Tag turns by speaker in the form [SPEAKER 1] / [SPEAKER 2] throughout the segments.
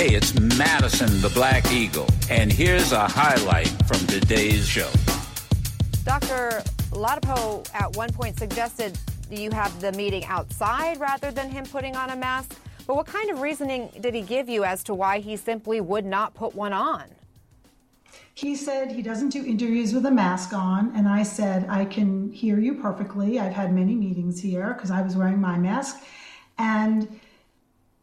[SPEAKER 1] Hey, it's Madison the Black Eagle, and here's a highlight from today's show.
[SPEAKER 2] Dr. Ladapo at one point suggested you have the meeting outside rather than him putting on a mask. But what kind of reasoning did he give you as to why he simply would not put one on?
[SPEAKER 3] He said he doesn't do interviews with a mask on, and I said, I can hear you perfectly. I've had many meetings here because I was wearing my mask. And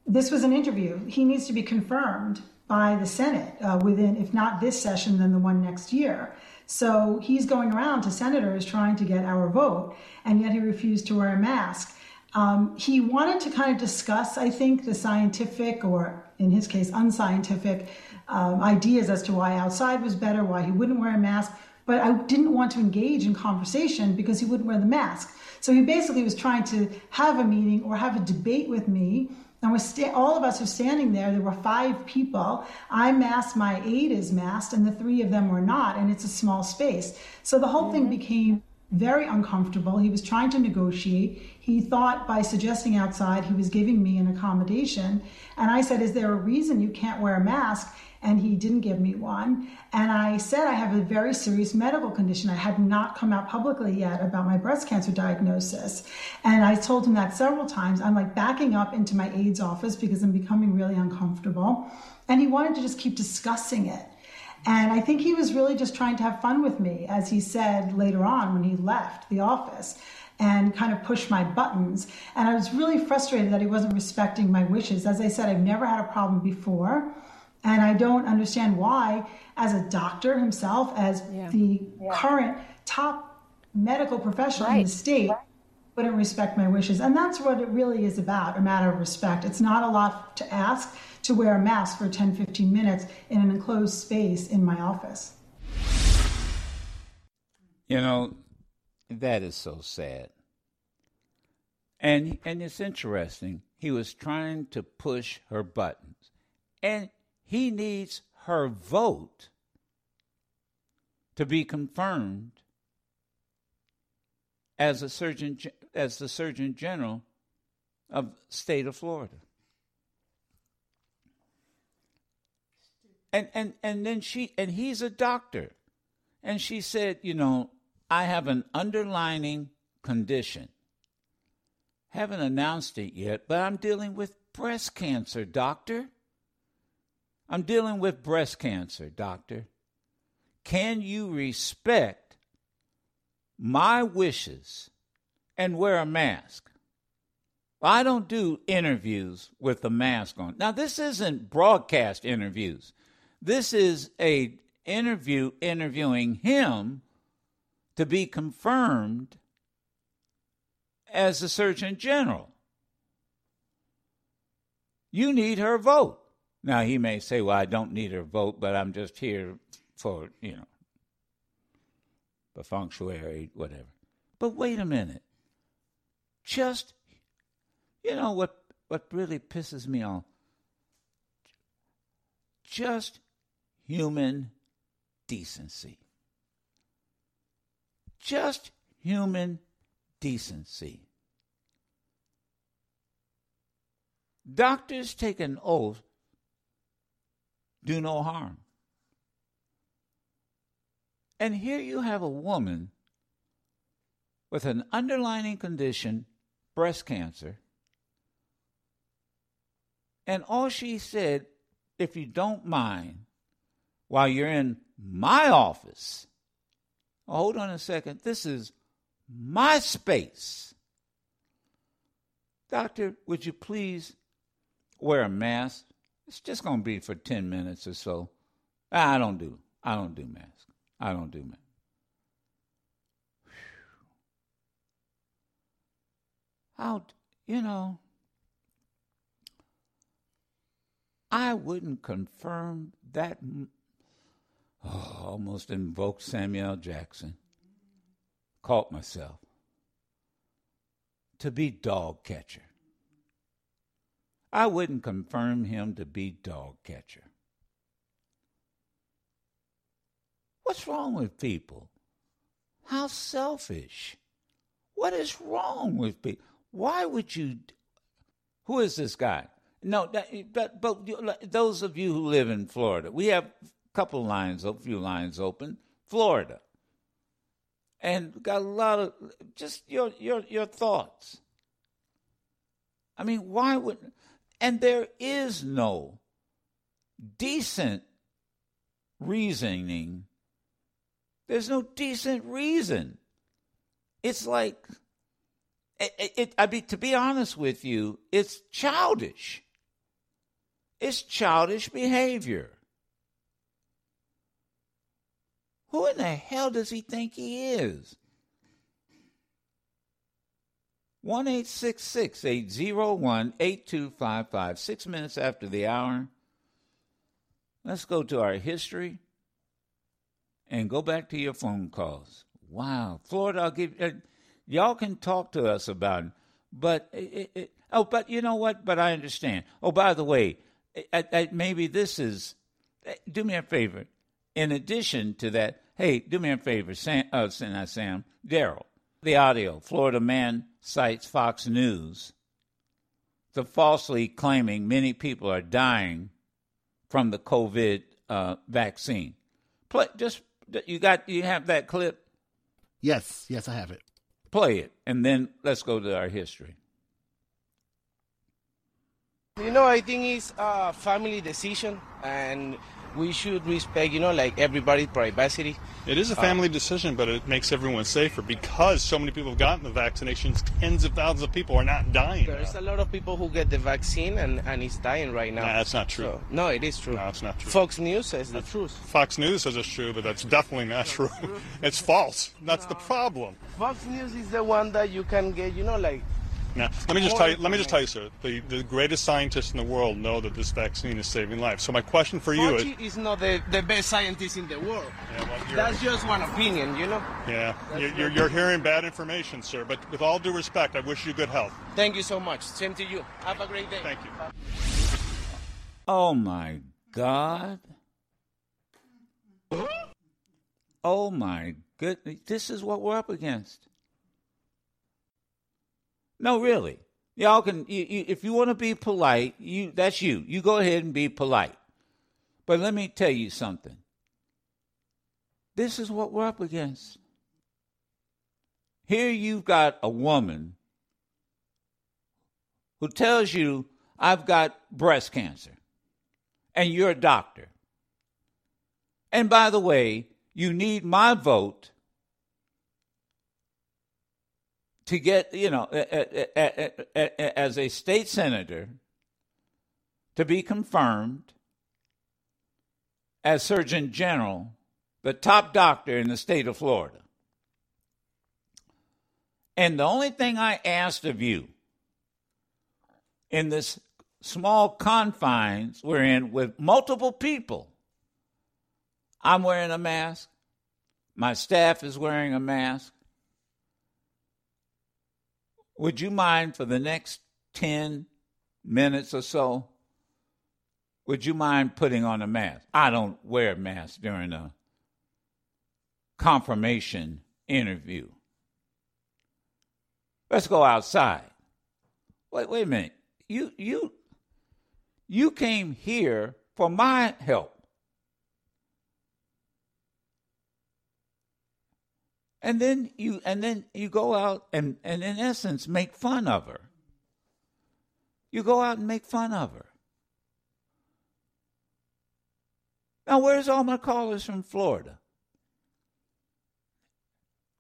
[SPEAKER 3] this was an interview. He needs to be confirmed by the Senate uh, within, if not this session, then the one next year. So he's going around to senators trying to get our vote, and yet he refused to wear a mask. Um, he wanted to kind of discuss, I think, the scientific, or in his case, unscientific um, ideas as to why outside was better, why he wouldn't wear a mask. But I didn't want to engage in conversation because he wouldn't wear the mask. So he basically was trying to have a meeting or have a debate with me. And we're sta- all of us are standing there. There were five people. I'm masked, my aide is masked, and the three of them were not. And it's a small space. So the whole mm-hmm. thing became very uncomfortable. He was trying to negotiate. He thought by suggesting outside he was giving me an accommodation. And I said, Is there a reason you can't wear a mask? And he didn't give me one. And I said, I have a very serious medical condition. I had not come out publicly yet about my breast cancer diagnosis. And I told him that several times. I'm like backing up into my aide's office because I'm becoming really uncomfortable. And he wanted to just keep discussing it. And I think he was really just trying to have fun with me, as he said later on when he left the office and kind of push my buttons. And I was really frustrated that he wasn't respecting my wishes. As I said, I've never had a problem before. And I don't understand why, as a doctor himself, as yeah. the yeah. current top medical professional right. in the state, right. wouldn't respect my wishes. And that's what it really is about a matter of respect. It's not a lot to ask to wear a mask for 10, 15 minutes in an enclosed space in my office.
[SPEAKER 1] You know, that is so sad. And and it's interesting. He was trying to push her buttons. And he needs her vote to be confirmed as a surgeon as the surgeon general of state of Florida. and and and then she and he's a doctor. And she said you know i have an underlining condition. Haven't announced it yet but i'm dealing with breast cancer doctor i'm dealing with breast cancer doctor can you respect my wishes and wear a mask I don't do interviews with the mask on. Now, this isn't broadcast interviews. This is a interview interviewing him to be confirmed as the Surgeon General. You need her vote. Now he may say, "Well, I don't need her vote, but I'm just here for you know, the functionary, whatever." But wait a minute. Just you know what? What really pisses me off? Just human decency. Just human decency. Doctors take an oath do no harm. And here you have a woman with an underlying condition, breast cancer, and all she said, if you don't mind, while you're in my office. Hold on a second. This is my space. Doctor, would you please wear a mask? It's just going to be for 10 minutes or so. I don't do. I don't do masks. I don't do masks. How, you know, I wouldn't confirm that Oh, almost invoked Samuel Jackson. Caught myself. To be dog catcher. I wouldn't confirm him to be dog catcher. What's wrong with people? How selfish. What is wrong with people? Why would you? Who is this guy? No, but but those of you who live in Florida, we have a couple lines, a few lines open. Florida, and got a lot of just your your your thoughts. I mean, why would? And there is no decent reasoning. There's no decent reason. It's like, it, it, I mean, to be honest with you, it's childish. It's childish behavior. Who in the hell does he think he is? 1 801 8255. Six minutes after the hour. Let's go to our history and go back to your phone calls. Wow. Florida, I'll give uh, y'all can talk to us about it, but it, it, oh, but you know what? But I understand. Oh, by the way, I, I, maybe this is. Eh, do me a favor. In addition to that, hey, do me a favor, Sam, uh, not Sam, Daryl. The audio. Florida man cites Fox News to falsely claiming many people are dying from the COVID uh, vaccine. Play, just you got you have that clip.
[SPEAKER 4] Yes, yes, I have it.
[SPEAKER 1] Play it, and then let's go to our history.
[SPEAKER 5] You know, I think it's a family decision, and we should respect, you know, like everybody's privacy.
[SPEAKER 6] It is a family uh, decision, but it makes everyone safer because so many people have gotten the vaccinations. Tens of thousands of people are not dying.
[SPEAKER 5] There's now. a lot of people who get the vaccine and, and it's dying right now.
[SPEAKER 6] Nah, that's not true.
[SPEAKER 5] So, no, it is true.
[SPEAKER 6] No, it's not true.
[SPEAKER 5] Fox News says that's, the truth.
[SPEAKER 6] Fox News says it's true, but that's definitely not true. it's false. That's no. the problem.
[SPEAKER 5] Fox News is the one that you can get, you know, like
[SPEAKER 6] now, let me just tell you. Let me just tell you, sir. The, the greatest scientists in the world know that this vaccine is saving lives. So my question for you
[SPEAKER 5] Fauci is, is not the, the best scientist in the world. Yeah, well, That's just one opinion, you know.
[SPEAKER 6] Yeah, you're, you're, you're, hearing bad information, sir. But with all due respect, I wish you good health.
[SPEAKER 5] Thank you so much. Same to you. Have a great day.
[SPEAKER 6] Thank you.
[SPEAKER 1] Oh my God. Oh my goodness. This is what we're up against. No, really. Y'all can, you, you, if you want to be polite, you that's you. You go ahead and be polite. But let me tell you something. This is what we're up against. Here you've got a woman who tells you, I've got breast cancer, and you're a doctor. And by the way, you need my vote to get, you know, as a state senator, to be confirmed as Surgeon General, the top doctor in the state of Florida. And the only thing I asked of you in this small confines we're in with multiple people, I'm wearing a mask, my staff is wearing a mask, would you mind for the next 10 minutes or so? Would you mind putting on a mask? I don't wear a mask during a confirmation interview. Let's go outside. Wait, wait a minute. You you you came here for my help. And then you and then you go out and, and in essence make fun of her. You go out and make fun of her. Now where's all my callers from florida?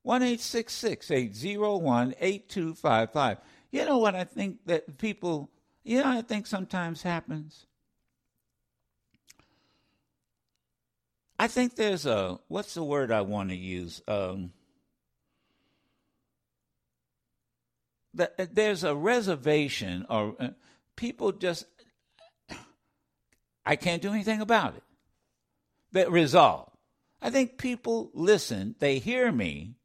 [SPEAKER 1] 1-866-801-8255 you know what i think that people you know i think sometimes happens? I think there's a what's the word i want to use? Um, that there's a reservation or uh, people just I can't do anything about it. That resolve. I think people listen, they hear me,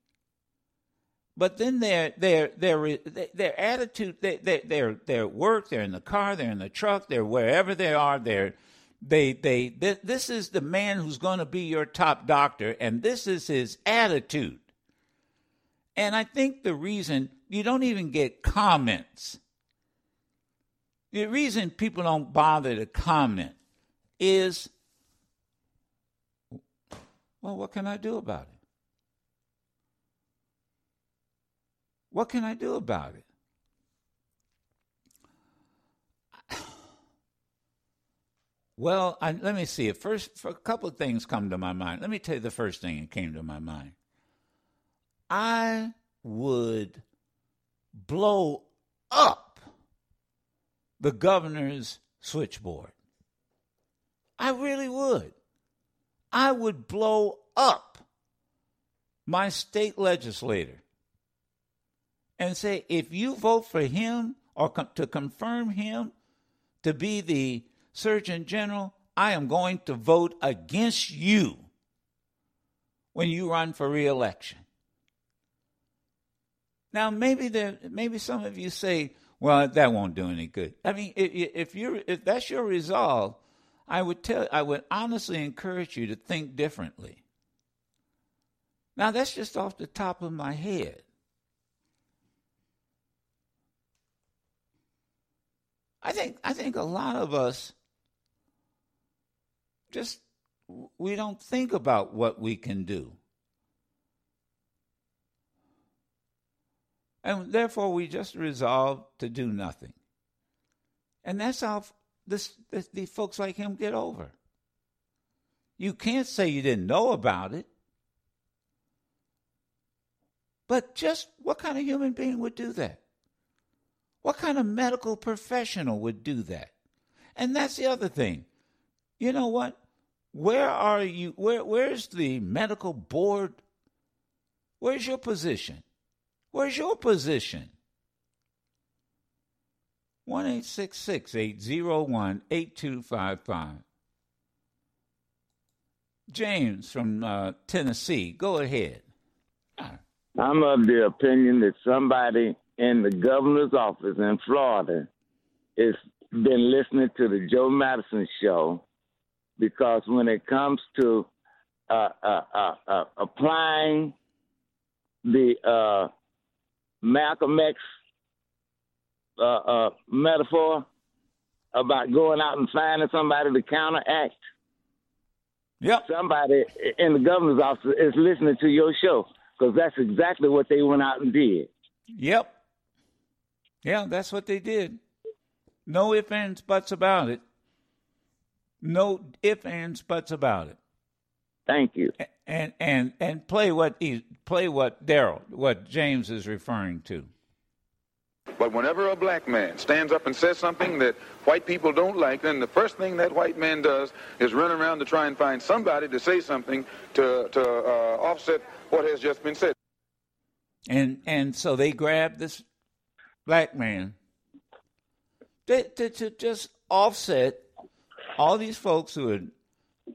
[SPEAKER 1] but then their their their their attitude, their their their work, they're in the car, they're in the truck, they're wherever they are, they're they they this is the man who's going to be your top doctor, and this is his attitude. And I think the reason you don't even get comments the reason people don't bother to comment is well, what can I do about it? What can I do about it? Well, I, let me see. First, a couple of things come to my mind. Let me tell you the first thing that came to my mind. I would blow up the governor's switchboard. I really would. I would blow up my state legislator and say, if you vote for him or to confirm him to be the Surgeon General, I am going to vote against you when you run for reelection. Now, maybe there, maybe some of you say, "Well, that won't do any good." I mean, if you if that's your resolve, I would tell, I would honestly encourage you to think differently. Now, that's just off the top of my head. I think I think a lot of us just we don't think about what we can do. And therefore, we just resolve to do nothing. And that's how this, this, the folks like him get over. You can't say you didn't know about it. But just what kind of human being would do that? What kind of medical professional would do that? And that's the other thing. You know what? Where are you? Where where's the medical board? Where's your position? Where's your position? 1 801 8255. James from uh, Tennessee, go ahead.
[SPEAKER 7] I'm of the opinion that somebody in the governor's office in Florida has been listening to the Joe Madison show because when it comes to uh, uh, uh, uh applying the uh, Malcolm X uh, metaphor about going out and finding somebody to counteract,
[SPEAKER 1] Yep.
[SPEAKER 7] Somebody in the governor's office is listening to your show because that's exactly what they went out and did.
[SPEAKER 1] Yep. Yeah, that's what they did. No ifs, ands, buts about it. No ifs, ands, buts about it.
[SPEAKER 7] Thank you.
[SPEAKER 1] And and and play what he play what Daryl what James is referring to.
[SPEAKER 8] But whenever a black man stands up and says something that white people don't like, then the first thing that white man does is run around to try and find somebody to say something to to uh, offset what has just been said.
[SPEAKER 1] And and so they grab this black man to, to, to just offset all these folks who are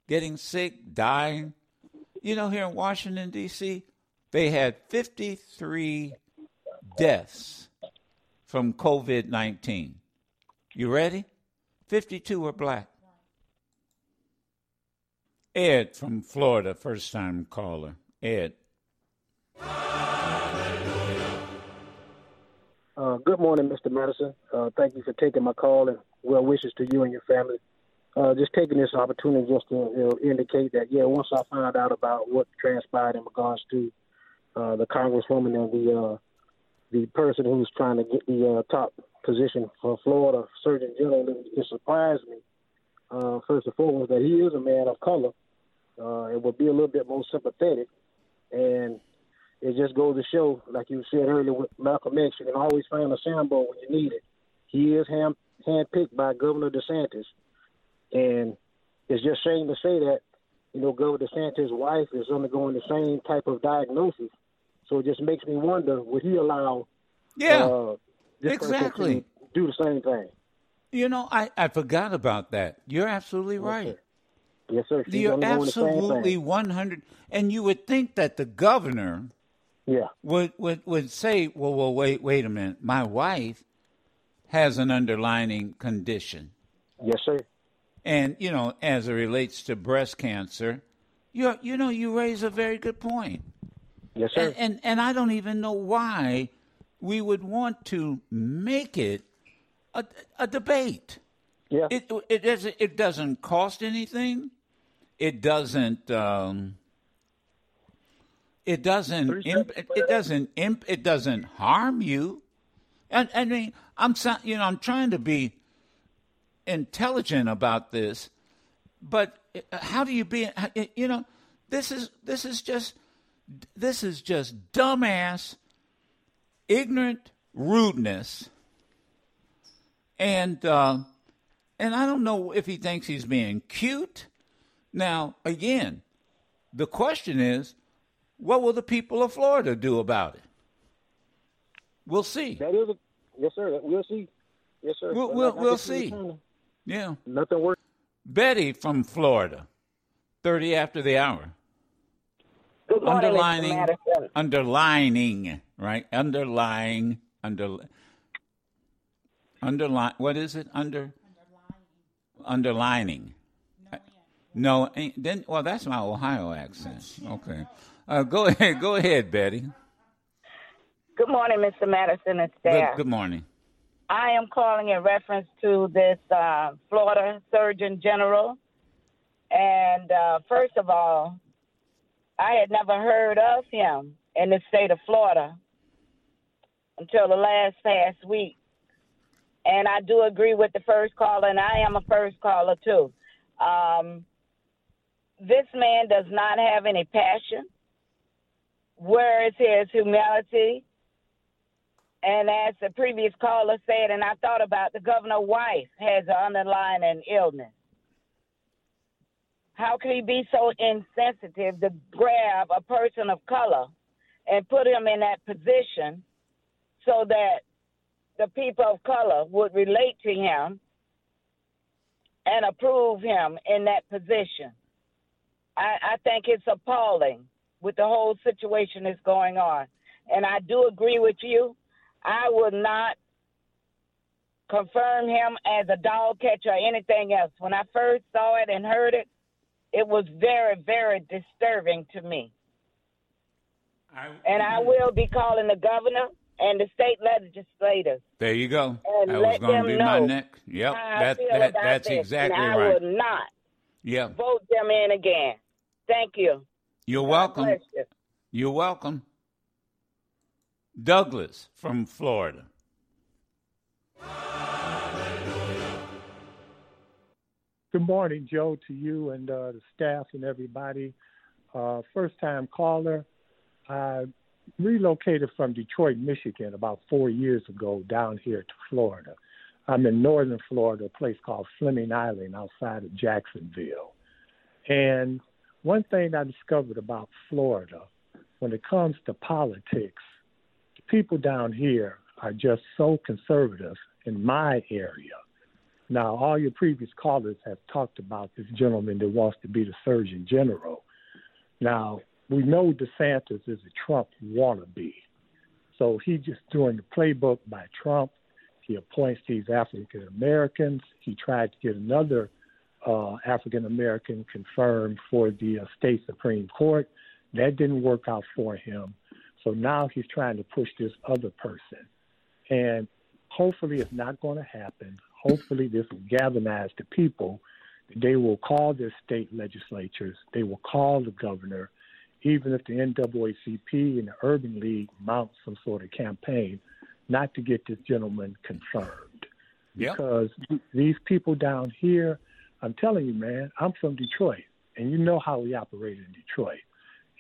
[SPEAKER 1] getting sick, dying. You know, here in Washington, D.C., they had 53 deaths from COVID 19. You ready? 52 were black. Ed from Florida, first time caller. Ed.
[SPEAKER 9] Uh, good morning, Mr. Madison. Uh, thank you for taking my call and well wishes to you and your family. Uh, just taking this opportunity just to you know, indicate that, yeah, once I found out about what transpired in regards to uh, the congresswoman and the uh, the person who's trying to get the uh, top position for Florida Surgeon General, it, it surprised me. Uh, first and foremost, that he is a man of color. Uh, it would be a little bit more sympathetic, and it just goes to show, like you said earlier with Malcolm X, you can always find a Sambo when you need it. He is hand handpicked by Governor DeSantis, and it's just shame to say that, you know, Governor DeSantis' wife is undergoing the same type of diagnosis. So it just makes me wonder, would he allow
[SPEAKER 1] yeah,
[SPEAKER 9] uh,
[SPEAKER 1] exactly
[SPEAKER 9] do the same thing?
[SPEAKER 1] You know, I, I forgot about that. You're absolutely right.
[SPEAKER 9] Yes, sir. She's
[SPEAKER 1] You're absolutely 100. And you would think that the governor
[SPEAKER 9] yeah.
[SPEAKER 1] would, would, would say, well, well, wait, wait a minute. My wife has an underlying condition.
[SPEAKER 9] Yes, sir.
[SPEAKER 1] And, you know, as it relates to breast cancer, you you know, you raise a very good point.
[SPEAKER 9] Yes, sir.
[SPEAKER 1] And, and, and I don't even know why we would want to make it a, a debate.
[SPEAKER 9] Yeah.
[SPEAKER 1] It it doesn't it doesn't cost anything. It doesn't. Um, it doesn't. Imp, it, doesn't. Imp, it doesn't harm you. And I mean, I'm you know I'm trying to be intelligent about this, but uh, how do you be? You know, this is this is just this is just dumbass, ignorant rudeness, and uh, and I don't know if he thinks he's being cute. Now, again, the question is, what will the people of Florida do about it? We'll see.
[SPEAKER 9] That is a yes, sir. We'll see. Yes, sir.
[SPEAKER 1] We'll we'll, we'll see. Yeah,
[SPEAKER 9] Nothing works.
[SPEAKER 1] Betty from Florida, thirty after the hour.
[SPEAKER 10] Good morning,
[SPEAKER 1] underlining, underlining, right? Underlying, under, underline. What is it? Under, underlining. No, ain't- then well, that's my Ohio accent. Okay, uh, go ahead, go ahead, Betty.
[SPEAKER 10] Good morning, Mr. Madison and
[SPEAKER 1] Good, good morning.
[SPEAKER 10] I am calling in reference to this uh, Florida Surgeon General. And uh, first of all, I had never heard of him in the state of Florida until the last past week. And I do agree with the first caller, and I am a first caller too. Um, this man does not have any passion. Where is his humility? And as the previous caller said, and I thought about the governor's wife has an underlying illness. How could he be so insensitive to grab a person of color and put him in that position so that the people of color would relate to him and approve him in that position? I, I think it's appalling with the whole situation that's going on. And I do agree with you. I would not confirm him as a dog catcher or anything else. When I first saw it and heard it, it was very, very disturbing to me. and I will be calling the governor and the state legislators
[SPEAKER 1] There you go.
[SPEAKER 10] and
[SPEAKER 1] that was going to be my next. Yep, that that that's
[SPEAKER 10] this.
[SPEAKER 1] exactly
[SPEAKER 10] and I
[SPEAKER 1] right.
[SPEAKER 10] will not
[SPEAKER 1] Yeah,
[SPEAKER 10] vote them in again. Thank you.
[SPEAKER 1] you're
[SPEAKER 10] God
[SPEAKER 1] welcome.
[SPEAKER 10] you.
[SPEAKER 1] You're welcome. Douglas from Florida.
[SPEAKER 11] Good morning, Joe, to you and uh, the staff and everybody. Uh, first time caller. I relocated from Detroit, Michigan about four years ago down here to Florida. I'm in northern Florida, a place called Fleming Island outside of Jacksonville. And one thing I discovered about Florida, when it comes to politics, the people down here are just so conservative in my area. Now, all your previous callers have talked about this gentleman that wants to be the Surgeon General. Now, we know DeSantis is a Trump wannabe. So he's just doing the playbook by Trump. He appoints these African Americans. He tried to get another uh, African American confirmed for the uh, state Supreme Court. That didn't work out for him. So now he's trying to push this other person. And hopefully it's not going to happen. Hopefully this will galvanize the people. They will call their state legislatures. They will call the governor, even if the NAACP and the Urban League mount some sort of campaign, not to get this gentleman confirmed. Because th- these people down here, I'm telling you, man, I'm from Detroit, and you know how we operate in Detroit.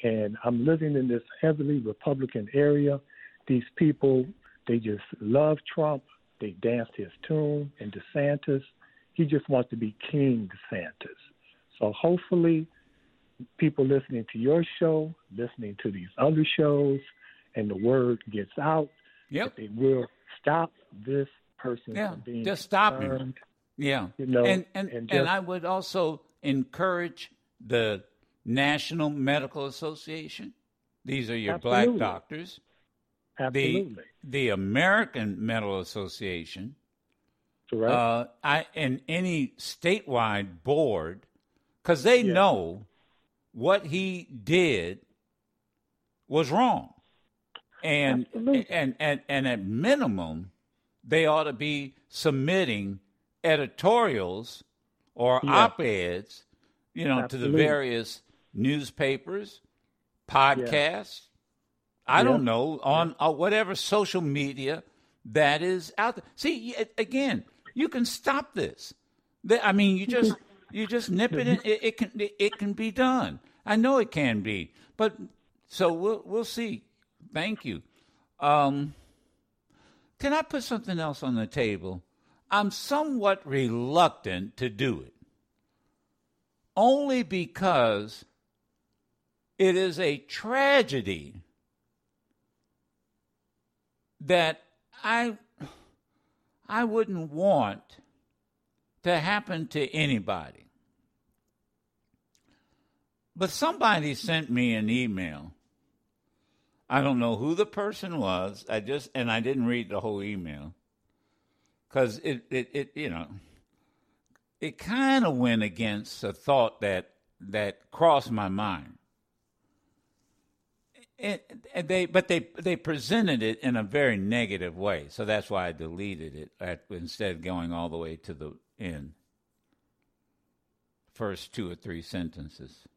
[SPEAKER 11] And I'm living in this heavily Republican area. These people, they just love Trump. They dance his tune. And DeSantis, he just wants to be King DeSantis. So hopefully, people listening to your show, listening to these other shows, and the word gets out
[SPEAKER 1] Yep.
[SPEAKER 11] that they will stop this person
[SPEAKER 1] Yeah,
[SPEAKER 11] from being
[SPEAKER 1] just stop him. Yeah.
[SPEAKER 11] You know,
[SPEAKER 1] and and,
[SPEAKER 11] and
[SPEAKER 1] and, I would also encourage the National Medical Association. These are your
[SPEAKER 11] Absolutely.
[SPEAKER 1] black doctors.
[SPEAKER 11] Absolutely.
[SPEAKER 1] The the American Medical Association.
[SPEAKER 11] Correct.
[SPEAKER 1] Uh, I and any statewide board, because they
[SPEAKER 11] Yeah.
[SPEAKER 1] know what he did was wrong, and
[SPEAKER 11] Absolutely.
[SPEAKER 1] and and and at minimum, they ought to be submitting editorials or
[SPEAKER 11] Yeah.
[SPEAKER 1] op eds, you know, to the various newspapers, podcasts. I
[SPEAKER 11] Yeah.
[SPEAKER 1] don't know on uh, whatever social media that is out there. See, again, you can stop this. I mean, you just you just nip it in. It, it can it, it can be done. I know it can be, but so we'll we'll see. Thank you. Um, can I put something else on the table? I'm somewhat reluctant to do it, only because it is a tragedy that I I wouldn't want to happen to anybody. But somebody sent me an email. I don't know who the person was. I just and I didn't read the whole email because it, it it you know it kind of went against a thought that that crossed my mind. They but they they presented it in a very negative way, so that's why I deleted it at, instead of going all the way to the end. First two or three sentences.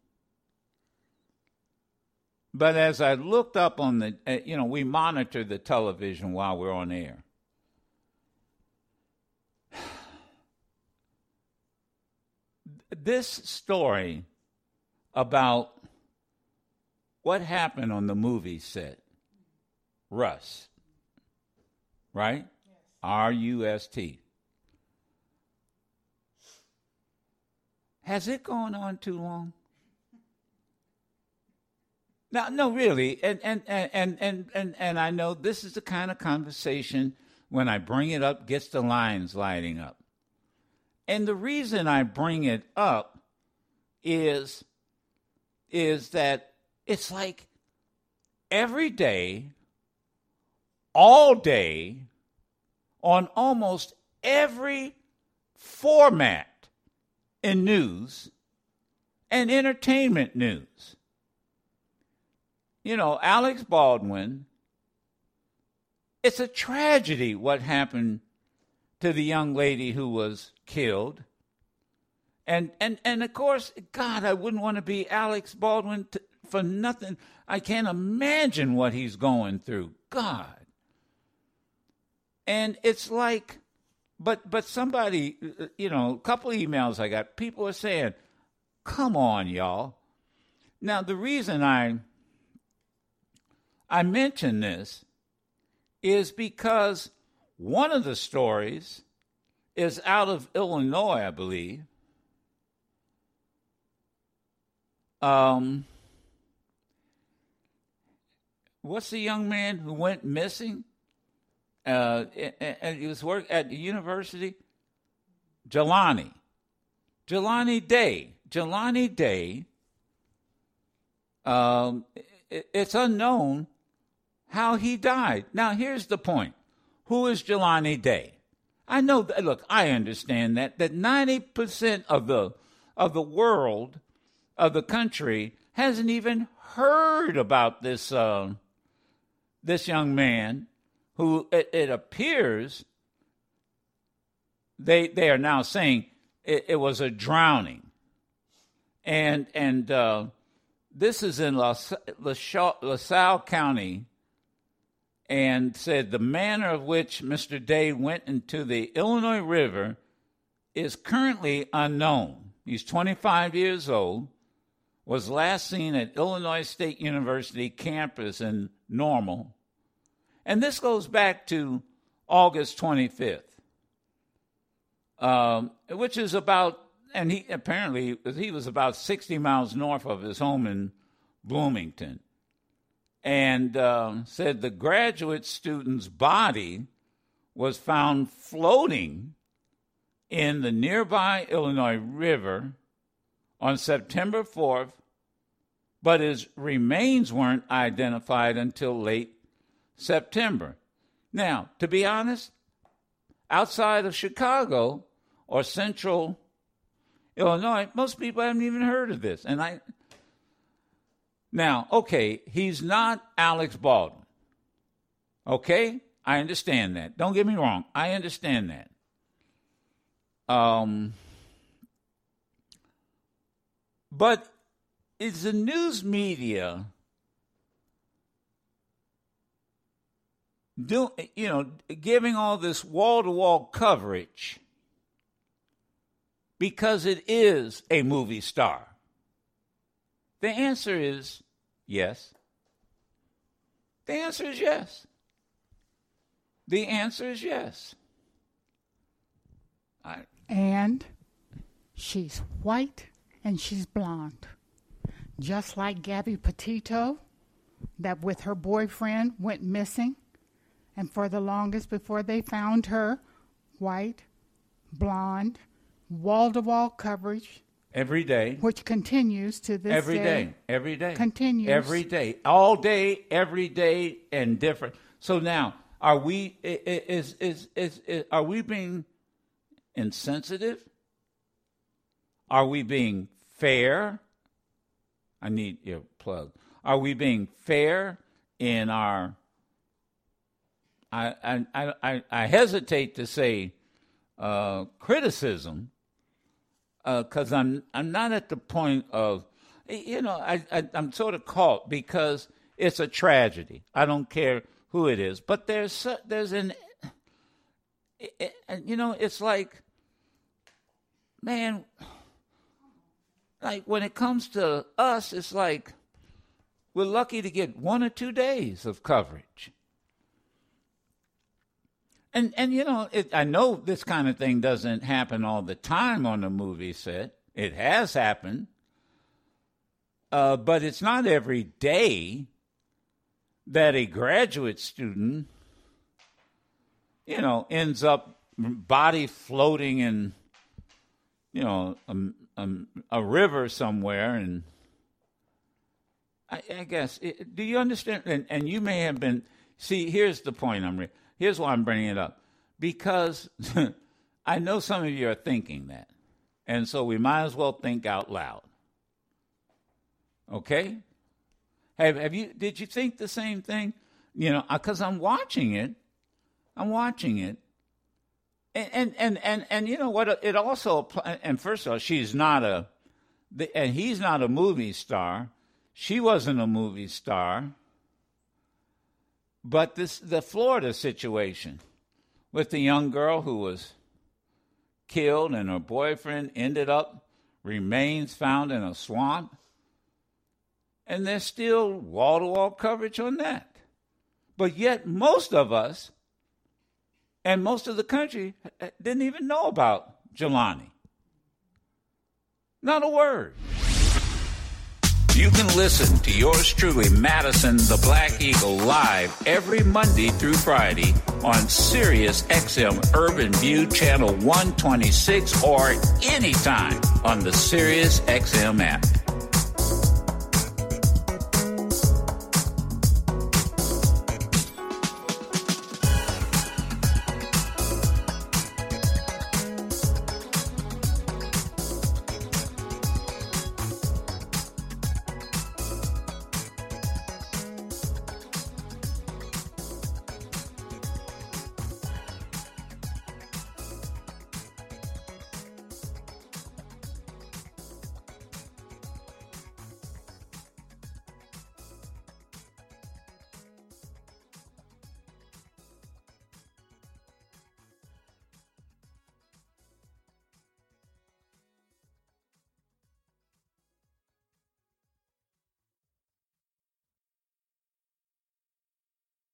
[SPEAKER 1] But as I looked up on the, uh, you know, we monitor the television while we're on air. This story about what happened on the movie set, Rust, right? R U S T. Has it gone on too long? No, no, really, and and and and and and I know this is the kind of conversation when I bring it up gets the lines lighting up, and the reason I bring it up is is that it's like every day, all day, on almost every format in news and entertainment news. You know, Alex Baldwin, it's a tragedy what happened to the young lady who was killed. And and and of course, God, I wouldn't want to be Alex Baldwin for nothing. I can't imagine what he's going through. God. And it's like but but somebody, you know, a couple emails I got, people are saying, "Come on, y'all." Now, the reason I I mention this is because one of the stories is out of Illinois, I believe. Um, what's the young man who went missing? Uh, and, he was work at the university. Jelani, Jelani Day, Jelani Day. Um, it, it's unknown how he died. Now, here's the point: Who is Jelani Day? I know. That, look, I understand that that ninety percent of the of the world of the country hasn't even heard about this uh, this young man who it, it appears they they are now saying it, it was a drowning, and and uh, this is in La, La, LaSalle County, and said the manner of which Mr. Day went into the Illinois River is currently unknown. He's 25 years old, was last seen at Illinois State University campus in Normal, and this goes back to August 25th, um, which is about, and he apparently he was about 60 miles north of his home in Bloomington, and um, said the graduate student's body was found floating in the nearby Illinois River on September 4th, but his remains weren't identified until late September. Now, to be honest, outside of Chicago or central Illinois, most people haven't even heard of this. And I now, okay, he's not Alex Baldwin. Okay? I understand that. Don't get me wrong. I understand that. Um, but is the news media do you know giving all this wall to wall coverage because it is a movie star? The answer is yes. The answer is yes. The answer is yes. I,
[SPEAKER 12] And she's white and she's blonde. Just like Gabby Petito, that with her boyfriend went missing. And for the longest before they found her, white, blonde, wall to wall coverage,
[SPEAKER 1] every day.
[SPEAKER 12] which continues to this
[SPEAKER 1] Every
[SPEAKER 12] day.
[SPEAKER 1] day, every day,
[SPEAKER 12] Continues.
[SPEAKER 1] every day, all day, every day, and different. So now, are we is is is, is are we being insensitive? Are we being fair? I need your plug. Are we being fair in our? I I I I, hesitate to say uh, criticism uh, because I'm I'm not at the point of you know I, I I'm sort of caught because it's a tragedy. I don't care who it is, but there's there's an it- it- and you know it's like man like when it comes to us it's like we're lucky to get one or two days of coverage and and you know, it, I know this kind of thing doesn't happen all the time on a movie set. It has happened, uh, but it's not every day that a graduate student, you know, ends up body floating in, you know, a, a, a river somewhere and. I, I guess. It, do you understand? And, and you may have been. See, here's the point. I'm. Re- here's why I'm bringing it up, because I know some of you are thinking that, and so we might as well think out loud. Okay. Have Have you? Did you think the same thing? You know, because I'm watching it. I'm watching it. And, and and and you know what? It also and first of all, she's not a, and he's not a movie star. She wasn't a movie star. But this the Florida situation with the young girl who was killed and her boyfriend ended up remains found in a swamp. And there's still wall to wall coverage on that. But yet most of us and most of the country uh, didn't even know about Jelani. Not a word. You can listen to yours truly, Madison the Black Eagle, live every Monday through Friday on Sirius XM Urban View Channel 126 or anytime on the Sirius XM app.